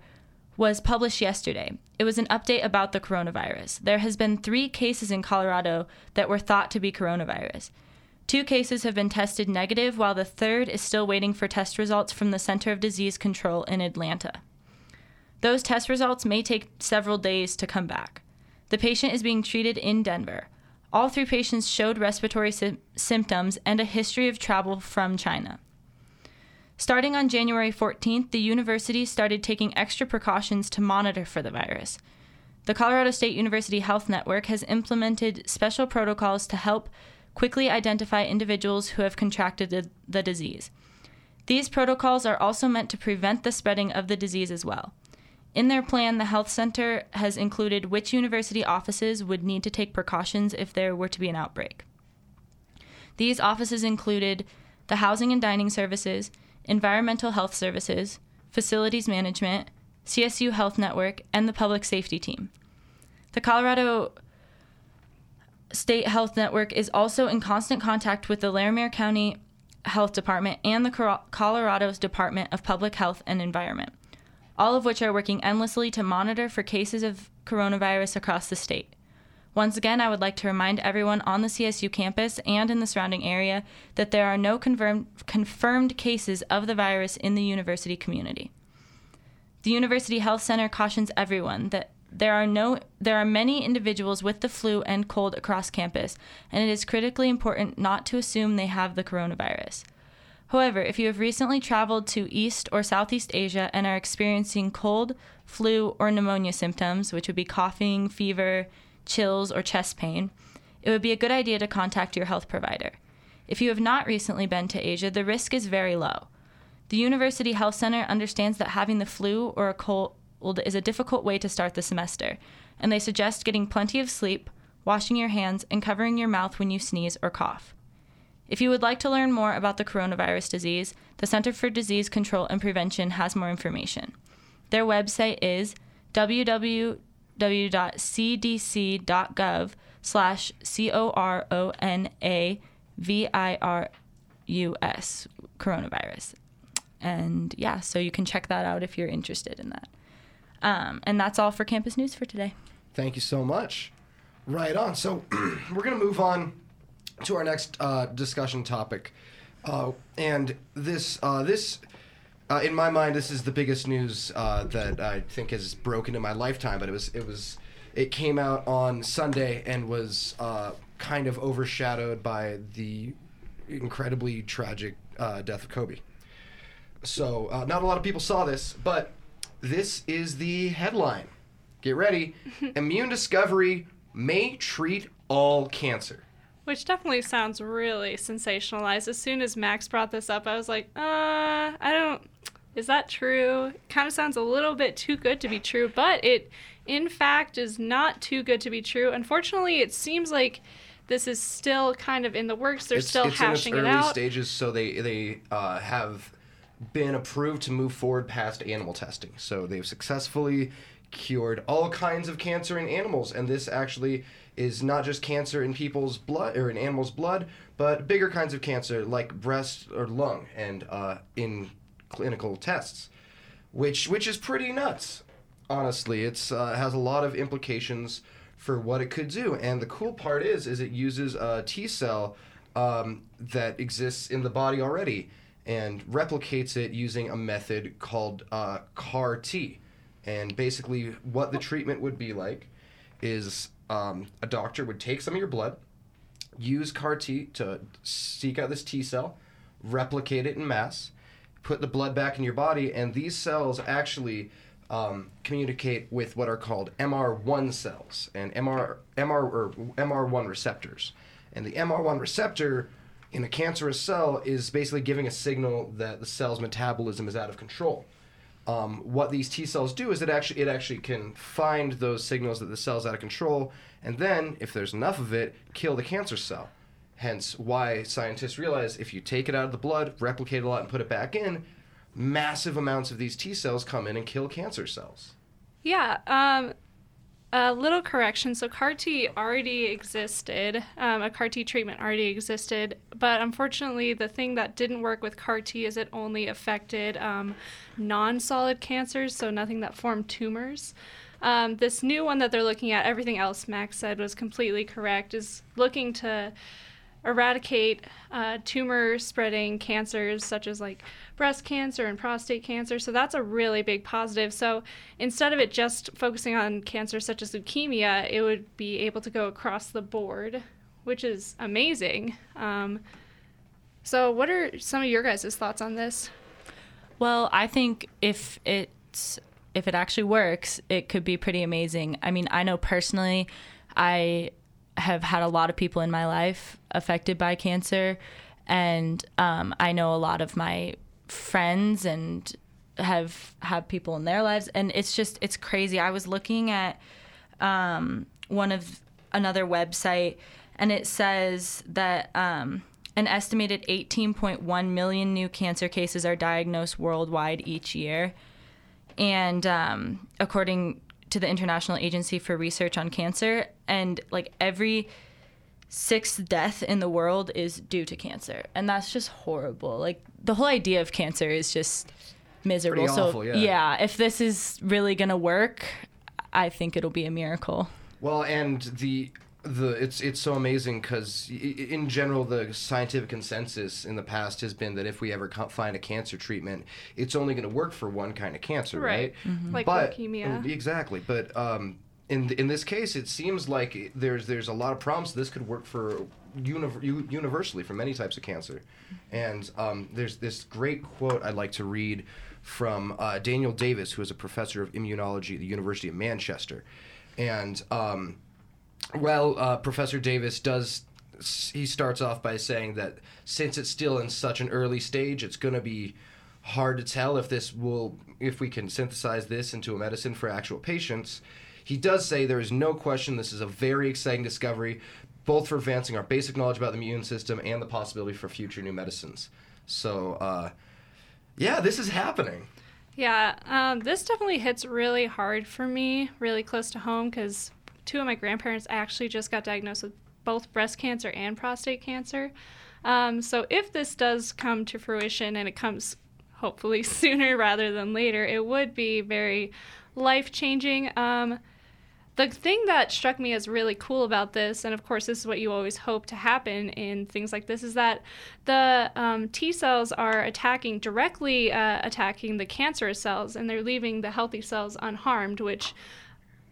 was published yesterday. It was an update about the coronavirus. There has been 3 cases in Colorado that were thought to be coronavirus. Two cases have been tested negative, while the third is still waiting for test results from the Center of Disease Control in Atlanta. Those test results may take several days to come back. The patient is being treated in Denver. All three patients showed respiratory sy- symptoms and a history of travel from China. Starting on January 14th, the university started taking extra precautions to monitor for the virus. The Colorado State University Health Network has implemented special protocols to help quickly identify individuals who have contracted the, disease. These protocols are also meant to prevent the spreading of the disease as well. In their plan, the health center has included which university offices would need to take precautions if there were to be an outbreak. These offices included the Housing and Dining Services, Environmental Health Services, Facilities Management, CSU Health Network, and the Public Safety Team. The Colorado State Health Network is also in constant contact with the Larimer County Health Department and the Colorado's Department of Public Health and Environment, all of which are working endlessly to monitor for cases of coronavirus across the state. Once again, I would like to remind everyone on the CSU campus and in the surrounding area that there are no confirmed, confirmed cases of the virus in the university community. The University Health Center cautions everyone that there are no there are many individuals with the flu and cold across campus, and it is critically important not to assume they have the coronavirus. However, if you have recently traveled to East or Southeast Asia and are experiencing cold, flu, or pneumonia symptoms, which would be coughing, fever, chills, or chest pain, it would be a good idea to contact your health provider. If you have not recently been to Asia, the risk is very low. The University Health Center understands that having the flu or a cold is a difficult way to start the semester, and they suggest getting plenty of sleep, washing your hands, and covering your mouth when you sneeze or cough. If you would like to learn more about the coronavirus disease, the Center for Disease Control and Prevention has more information. Their website is www.cdc.gov slash C-O-R-O-N-A-V-I-R-U-S, coronavirus. And yeah, so you can check that out if you're interested in that. Um, and that's all for campus news for today. Thank you so much. Right on. So we're going to move on to our next uh, discussion topic. Uh, and this, uh, this, uh, in my mind, this is the biggest news uh, that I think has broken in my lifetime. But it was, it was, it came out on Sunday and was uh, kind of overshadowed by the incredibly tragic death of Kobe. So not a lot of people saw this, but this is the headline. Get ready. Immune discovery may treat all cancer. Which definitely sounds really sensationalized. As soon as Max brought this up, I was like, uh, I don't. Is that true? Kind of sounds a little bit too good to be true, but it, in fact, is not too good to be true. Unfortunately, it seems like this is still kind of in the works. They're it's, still it's hashing in its it early out. stages, so they they uh, have been approved to move forward past animal testing. So they've successfully cured all kinds of cancer in animals, and this actually is not just cancer in people's blood or in animals' blood, but bigger kinds of cancer like breast or lung, and uh, in clinical tests, which which is pretty nuts. Honestly, it's uh, has a lot of implications for what it could do, and the cool part is is it uses a T cell um, that exists in the body already and replicates it using a method called uh, CAR T. And basically, what the treatment would be like is um, a doctor would take some of your blood, use CAR T to seek out this T cell, replicate it in mass, put the blood back in your body, and these cells actually um, communicate with what are called MR1 cells and MR, MR or MR1 receptors. And the MR1 receptor in a cancerous cell is basically giving a signal that the cell's metabolism is out of control. Um, what these T cells do is it actually it actually can find those signals that the cell's out of control, and then if there's enough of it, kill the cancer cell. Hence, why scientists realize if you take it out of the blood, replicate it a lot, and put it back in, massive amounts of these T cells come in and kill cancer cells. Yeah. Um, a little correction. So CAR T already existed. Um, a CAR T treatment already existed, but unfortunately, the thing that didn't work with CAR T is it only affected um, non-solid cancers, so nothing that formed tumors. Um, this new one that they're looking at, everything else Max said was completely correct, is looking to eradicate uh, tumor spreading cancers such as like breast cancer and prostate cancer. So that's a really big positive. So instead of it just focusing on cancer such as leukemia, it would be able to go across the board, which is amazing. Um, so, what are some of your guys' thoughts on this? Well, I think if it's if it actually works, it could be pretty amazing. I mean, I know personally, I have had a lot of people in my life affected by cancer, and um, I know a lot of my friends and have have people in their lives, and it's just it's crazy. I was looking at um, one of another website, and it says that. Um, an estimated 18.1 million new cancer cases are diagnosed worldwide each year. And um, according to the International Agency for Research on Cancer, and like every sixth death in the world is due to cancer. And that's just horrible. Like the whole idea of cancer is just miserable. Pretty so, awful, yeah. if this is really to work, I think it'll be a miracle. Well, and the the it's it's so amazing because in general the scientific consensus in the past has been that if we ever find a cancer treatment, it's only going to work for one kind of cancer, right? Right. Like but leukemia. exactly, but um, in in this case, it seems like there's there's a lot of promise this could work for univ- universally for many types of cancer, and um, there's this great quote I'd like to read from uh, Daniel Davis, who is a professor of immunology at the University of Manchester, and um, well, uh, Professor Davis does. He starts off by saying that since it's still in such an early stage, it's going to be hard to tell if this will, if we can synthesize this into a medicine for actual patients. He does say there is no question this is a very exciting discovery, both for advancing our basic knowledge about the immune system and the possibility for future new medicines. So, uh, yeah, this is happening. Yeah, um, this definitely hits really hard for me, really close to home, because two of my grandparents actually just got diagnosed with both breast cancer and prostate cancer. Um, so if this does come to fruition and it comes hopefully sooner rather than later, it would be very life changing. Um, the thing that struck me as really cool about this, and of course, this is what you always hope to happen in things like this, is that the um, T cells are attacking directly uh, attacking the cancerous cells, and they're leaving the healthy cells unharmed, which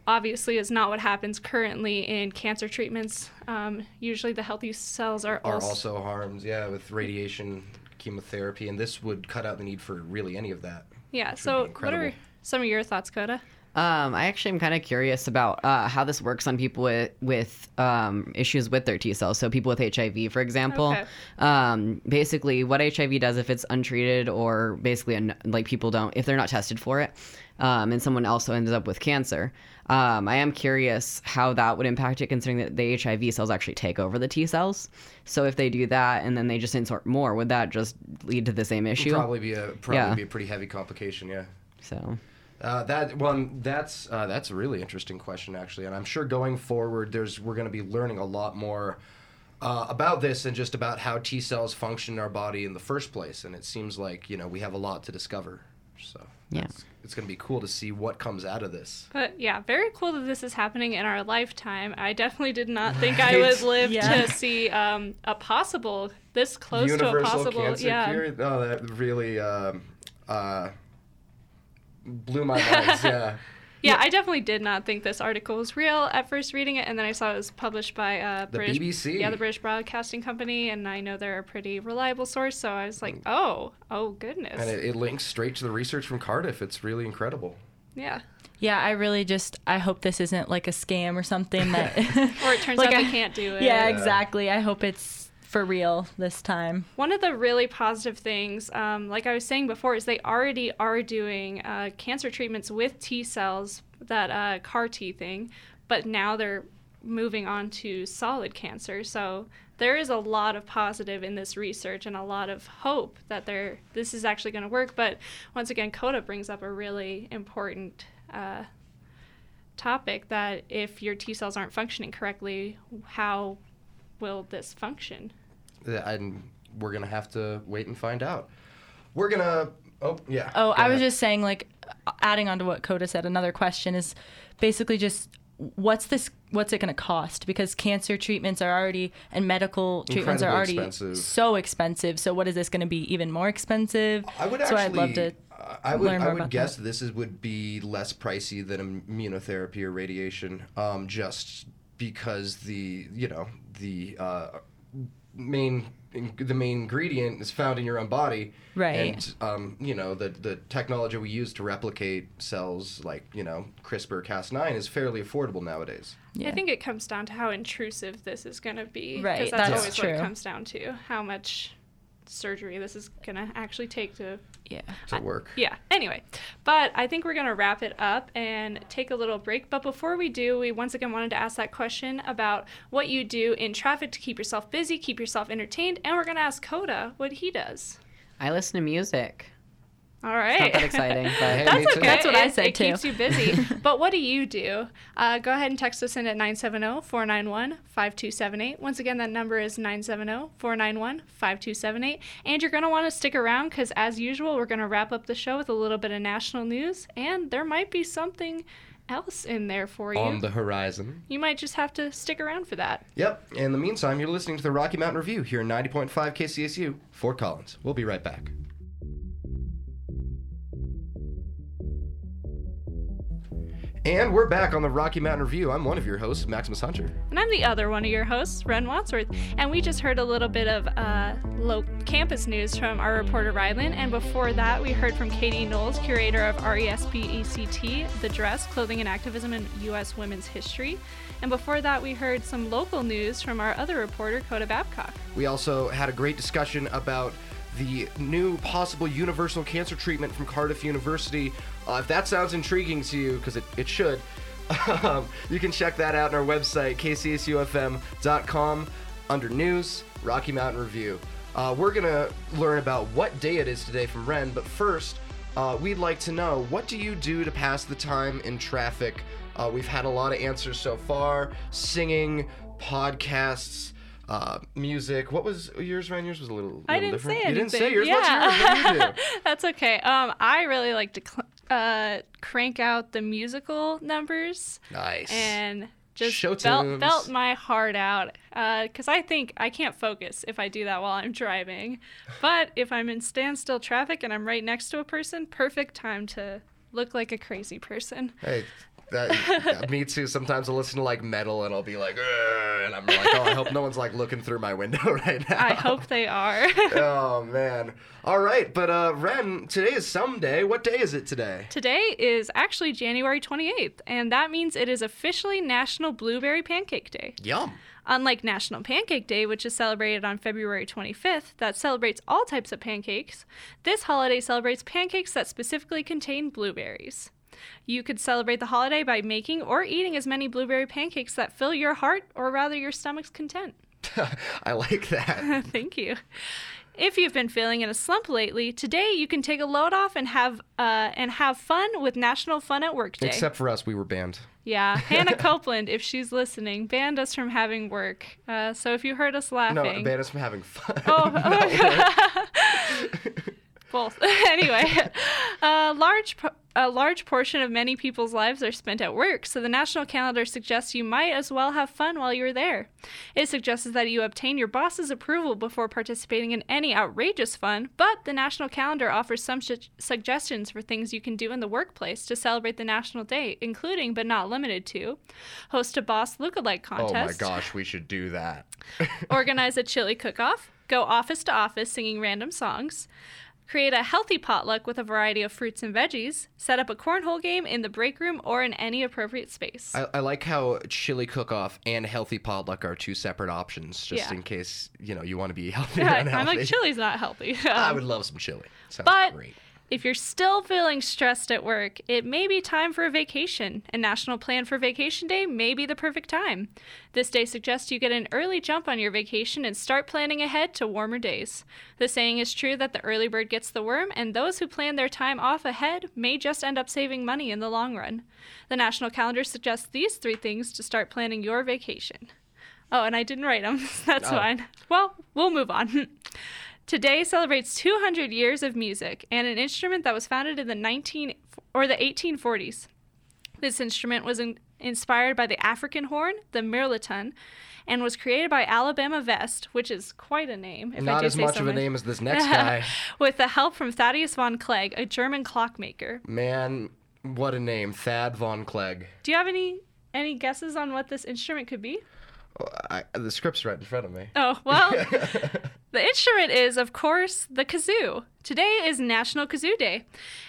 obviously is not what happens currently in cancer treatments. Um, usually, the healthy cells are, Are also also harmed, yeah, with radiation, chemotherapy, and this would cut out the need for really any of that. yeah. So, what are some of your thoughts, Coda? Um, I actually am kind of curious about uh, how this works on people with with um, issues with their T cells. So people with HIV, for example. Okay. Um, basically, what HIV does if it's untreated or basically like people don't if they're not tested for it, um, and someone also ends up with cancer. Um, I am curious how that would impact it, considering that the HIV cells actually take over the T cells. So if they do that and then they just insert more, would that just lead to the same issue? Probably be a probably Yeah. be a pretty heavy complication, yeah. So Uh, that one, that's uh, that's a really interesting question actually, and I'm sure going forward, there's we're going to be learning a lot more uh, about this and just about how T cells function in our body in the first place. And it seems like you know we have a lot to discover. So Yeah. that's- it's going to be cool to see what comes out of this. But yeah, very cool that this is happening in our lifetime. I definitely did not think I would live Yeah. to see um, a possible this close to a possible. cancer yeah. cure. Oh, that really um, uh, blew my mind. yeah. Yeah, I definitely did not think this article was real at first reading it, and then I saw it was published by uh, The British, BBC. Yeah, the British Broadcasting Company, and I know they're a pretty reliable source, so I was like, oh, oh goodness, Mm. And it, it links straight to the research from Cardiff. It's really incredible. yeah. Yeah, I really just I hope this isn't like a scam or something that Or it turns Like out I- they can't do it. Yeah, Yeah. exactly. I hope it's for real this time. One of the really positive things, um, like I was saying before, is they already are doing uh, cancer treatments with T cells, that uh, CAR T thing, but now they're moving on to solid cancer. So there is a lot of positive in this research and a lot of hope that there this is actually going to work. But once again, Coda brings up a really important uh, topic that if your T cells aren't functioning correctly, how will this function? And we're gonna have to wait and find out. We're gonna. Oh yeah. Oh, I was just saying, like, adding on to what Coda said, another question is basically just what's this what's it going to cost because cancer treatments are already and medical treatments are already expensive. so expensive so what is this going to be even more expensive I would so actually. i'd love to I would. I would guess that. this is would be less pricey than immunotherapy or radiation, um, just because the you know the uh, main the main ingredient is found in your own body, Right. And um, you know the the technology we use to replicate cells like you know CRISPR Cas9 is fairly affordable nowadays. yeah I think it comes down to how intrusive this is going to be. Right, Because that's, that's always what it true. comes down to. How much surgery this is going to actually take to. Yeah To work. Yeah, anyway. But I think we're going to wrap it up and take a little break. But before we do, we once again wanted to ask that question about what you do in traffic to keep yourself busy, keep yourself entertained. And we're going to ask Coda what he does. I listen to music. All It's not that exciting, but Hey, That's too. okay. That's what I It- said, it too. keeps you busy. but what do you do? Uh, go ahead and text us in at 970-491-5278. Once again, that number is 970-491-5278. And you're going to want to stick around because, as usual, we're going to wrap up the show with a little bit of national news. And there might be something else in there for you. On the horizon. you might just have to stick around for that. Yep. In the meantime, you're listening to the Rocky Mountain Review here in 90.5 KCSU, Fort Collins. We'll be right back. And we're back on the Rocky Mountain Review. I'm one of your hosts, Maximus Hunter. And I'm the other one of your hosts, Ren Wadsworth. And we just heard a little bit of uh, low campus news from our reporter Rylan. And before that, we heard from Katie Knowles, curator of RESPECT, The Dress, Clothing and Activism in U.S. Women's History. And before that, we heard some local news from our other reporter, Coda Babcock. We also had a great discussion about the new possible universal cancer treatment from Cardiff University. Uh, if that sounds intriguing to you, because it, it should, um, you can check that out on our website, kcsufm.com, under News, Rocky Mountain Review. Uh, we're going to learn about what day it is today from Ren, but first, uh, we'd like to know what do you do to pass the time in traffic? Uh, we've had a lot of answers so far singing, podcasts, uh, music. What was yours, Ren? Yours was a little, I didn't different. say You didn't say yours. Yeah. What's yours? What do you do? That's okay. Um, I really like to cl- uh, crank out the musical numbers. Nice. and just Show belt, belt my heart out because I think I can't focus if I do that while I'm driving. But if I'm in standstill traffic and I'm right next to a person, perfect time to look like a crazy person. Hey, that, me too. Sometimes I'll listen to like metal and I'll be like, and I'm like, oh, I hope no one's like looking through my window right now. I hope they are. oh man. All right, but uh, Ren, today is someday. What day is it today? Today is actually January 28th, and that means it is officially National Blueberry Pancake Day. Yum. Unlike National Pancake Day, which is celebrated on February 25th, that celebrates all types of pancakes, this holiday celebrates pancakes that specifically contain blueberries. You could celebrate the holiday by making or eating as many blueberry pancakes that fill your heart or rather your stomach's content. I like that. Thank you. If you've been feeling in a slump lately, today you can take a load off and have uh, and have fun with National Fun at Work Day. Except for us, we were banned. yeah, Hannah Copeland, if she's listening, banned us from having work. Uh, so if you heard us laughing, No, banned us from having fun. Oh, No, both. anyway, a large po- a large portion of many people's lives are spent at work, so the national calendar suggests you might as well have fun while you're there. It suggests that you obtain your boss's approval before participating in any outrageous fun, but the national calendar offers some su- suggestions for things you can do in the workplace to celebrate the national day, including but not limited to host a boss lookalike contest. oh my gosh, we should do that. organize a chili cook off, go office to office singing random songs, Create a healthy potluck with a variety of fruits and veggies. Set up a cornhole game in the break room or in any appropriate space. I, I like how chili cook-off and healthy potluck are two separate options, just Yeah. in case you know you want to be healthy or Yeah, unhealthy. I'm like, chili's not healthy. I Um, would love some chili. Sounds But great. If you're still feeling stressed at work, it may be time for a vacation. A national plan for vacation day may be the perfect time. This day suggests you get an early jump on your vacation and start planning ahead to warmer days. The saying is true that the early bird gets the worm, and those who plan their time off ahead may just end up saving money in the long run. The national calendar suggests these three things to start planning your vacation. Oh, and I didn't write them. That's Oh. fine. Well, we'll move on. Today celebrates 200 years of music and an instrument that was founded in the 19 or the 1840s. This instrument was in, inspired by the African horn, the mirliton, and was created by Alabama Vest, which is quite a name. If Not as much so of a name as this next guy. With the help from Thaddeus von Clegg, a German clockmaker. Man, what a name, Thad von Clegg. Do you have any any guesses on what this instrument could be? I, the script's right in front of me. Oh, well, the instrument is, of course, the kazoo. Today is National Kazoo Day,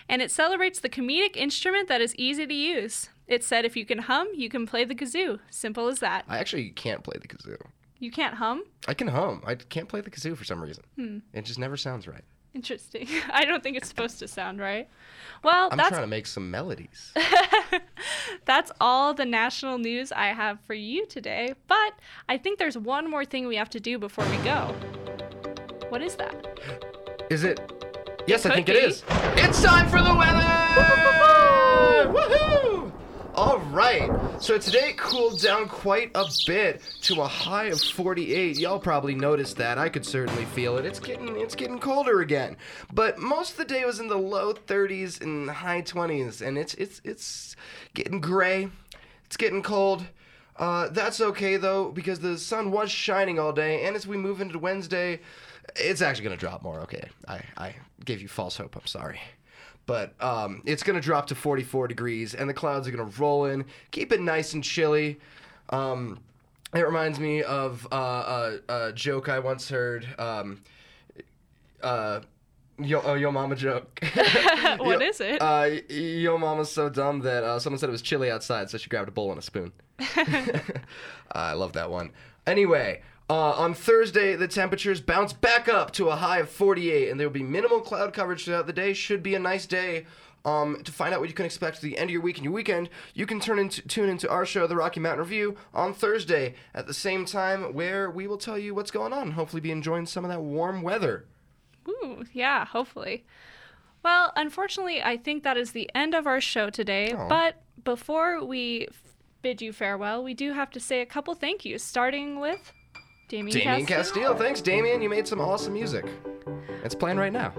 and it celebrates the comedic instrument that is easy to use. It said if you can hum, you can play the kazoo. Simple as that. I actually can't play the kazoo. You can't hum? I can hum. I can't play the kazoo for some reason. Hmm. It just never sounds right. Interesting. I don't think it's supposed to sound right. Well, I'm that's trying to make some melodies. that's all the national news I have for you today. But I think there's one more thing we have to do before we go. What is that? Is it? Yes, I think it be. is. It's time for the weather! Woohoo! All right. So today it cooled down quite a bit to a high of 48. Y'all probably noticed that. I could certainly feel it. It's getting it's getting colder again. But most of the day was in the low 30s and high 20s, and it's it's it's getting gray. It's getting cold. Uh, that's okay though because the sun was shining all day, and as we move into Wednesday, it's actually gonna drop more. Okay, I I gave you false hope. I'm sorry, but um, it's gonna drop to 44 degrees, and the clouds are gonna roll in. Keep it nice and chilly. Um, it reminds me of uh, a, a joke I once heard. Um, uh, yo, oh, yo mama joke. What Yo- is it? Uh, yo mama's so dumb that uh, someone said it was chilly outside, so she grabbed a bowl and a spoon. I love that one. Anyway, uh, on Thursday, the temperatures bounce back up to a high of 48, and there will be minimal cloud coverage throughout the day. Should be a nice day. Um, to find out what you can expect at the end of your week and your weekend, you can turn into, tune into our show, the Rocky Mountain Review, on Thursday at the same time, where we will tell you what's going on. Hopefully, be enjoying some of that warm weather. Ooh, yeah, hopefully. Well, unfortunately, I think that is the end of our show today. Aw. But before we bid you farewell, we do have to say a couple thank yous, starting with Damien, Damien Castile. Castile, thanks, Damien. You made some awesome music. It's playing right now.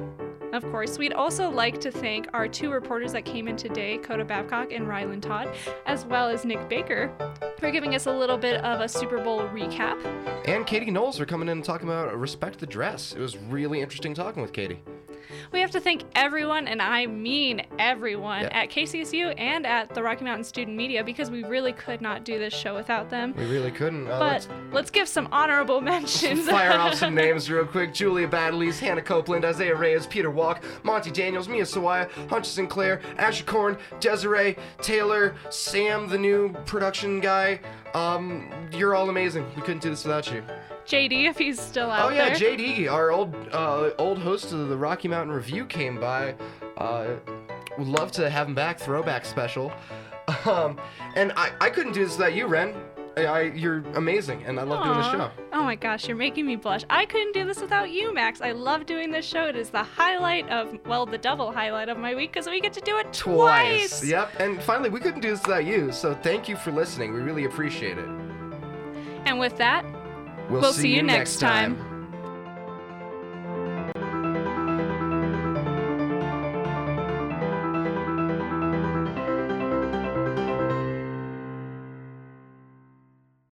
Of course, we'd also like to thank our two reporters that came in today, Coda Babcock and Rylan Todd, as well as Nick Baker, for giving us a little bit of a Super Bowl recap. And Katie Knowles for coming in and talking about Respect the Dress. It was really interesting talking with Katie. We have to thank everyone, and I mean everyone, Yeah. at KCSU and at the Rocky Mountain Student Media because we really could not do this show without them. We really couldn't. Uh, But let's let's give some honorable mentions. fire off some names real quick. Julia Baddeley's, Hannah Copeland, Isaiah Reyes, Peter Walk, Monty Daniels, Mia Sawaya, Hunter Sinclair, Asher Korn, Desiree, Taylor, Sam, the new production guy. Um, you're all amazing. We couldn't do this without you. JD, if he's still out there. Oh yeah, there. JD, our old uh, old host of the Rocky Mountain Review, came by. Uh, would love to have him back. Throwback special. Um, and I, I couldn't do this without you, Ren. I, I, you're amazing, and I love doing the Aw. show. Oh my gosh, you're making me blush. I couldn't do this without you, Max. I love doing this show. It is the highlight of, well, the double highlight of my week because we get to do it twice. Yep. And finally, we couldn't do this without you. So thank you for listening. We really appreciate it. And with that, We'll, We'll see you next time.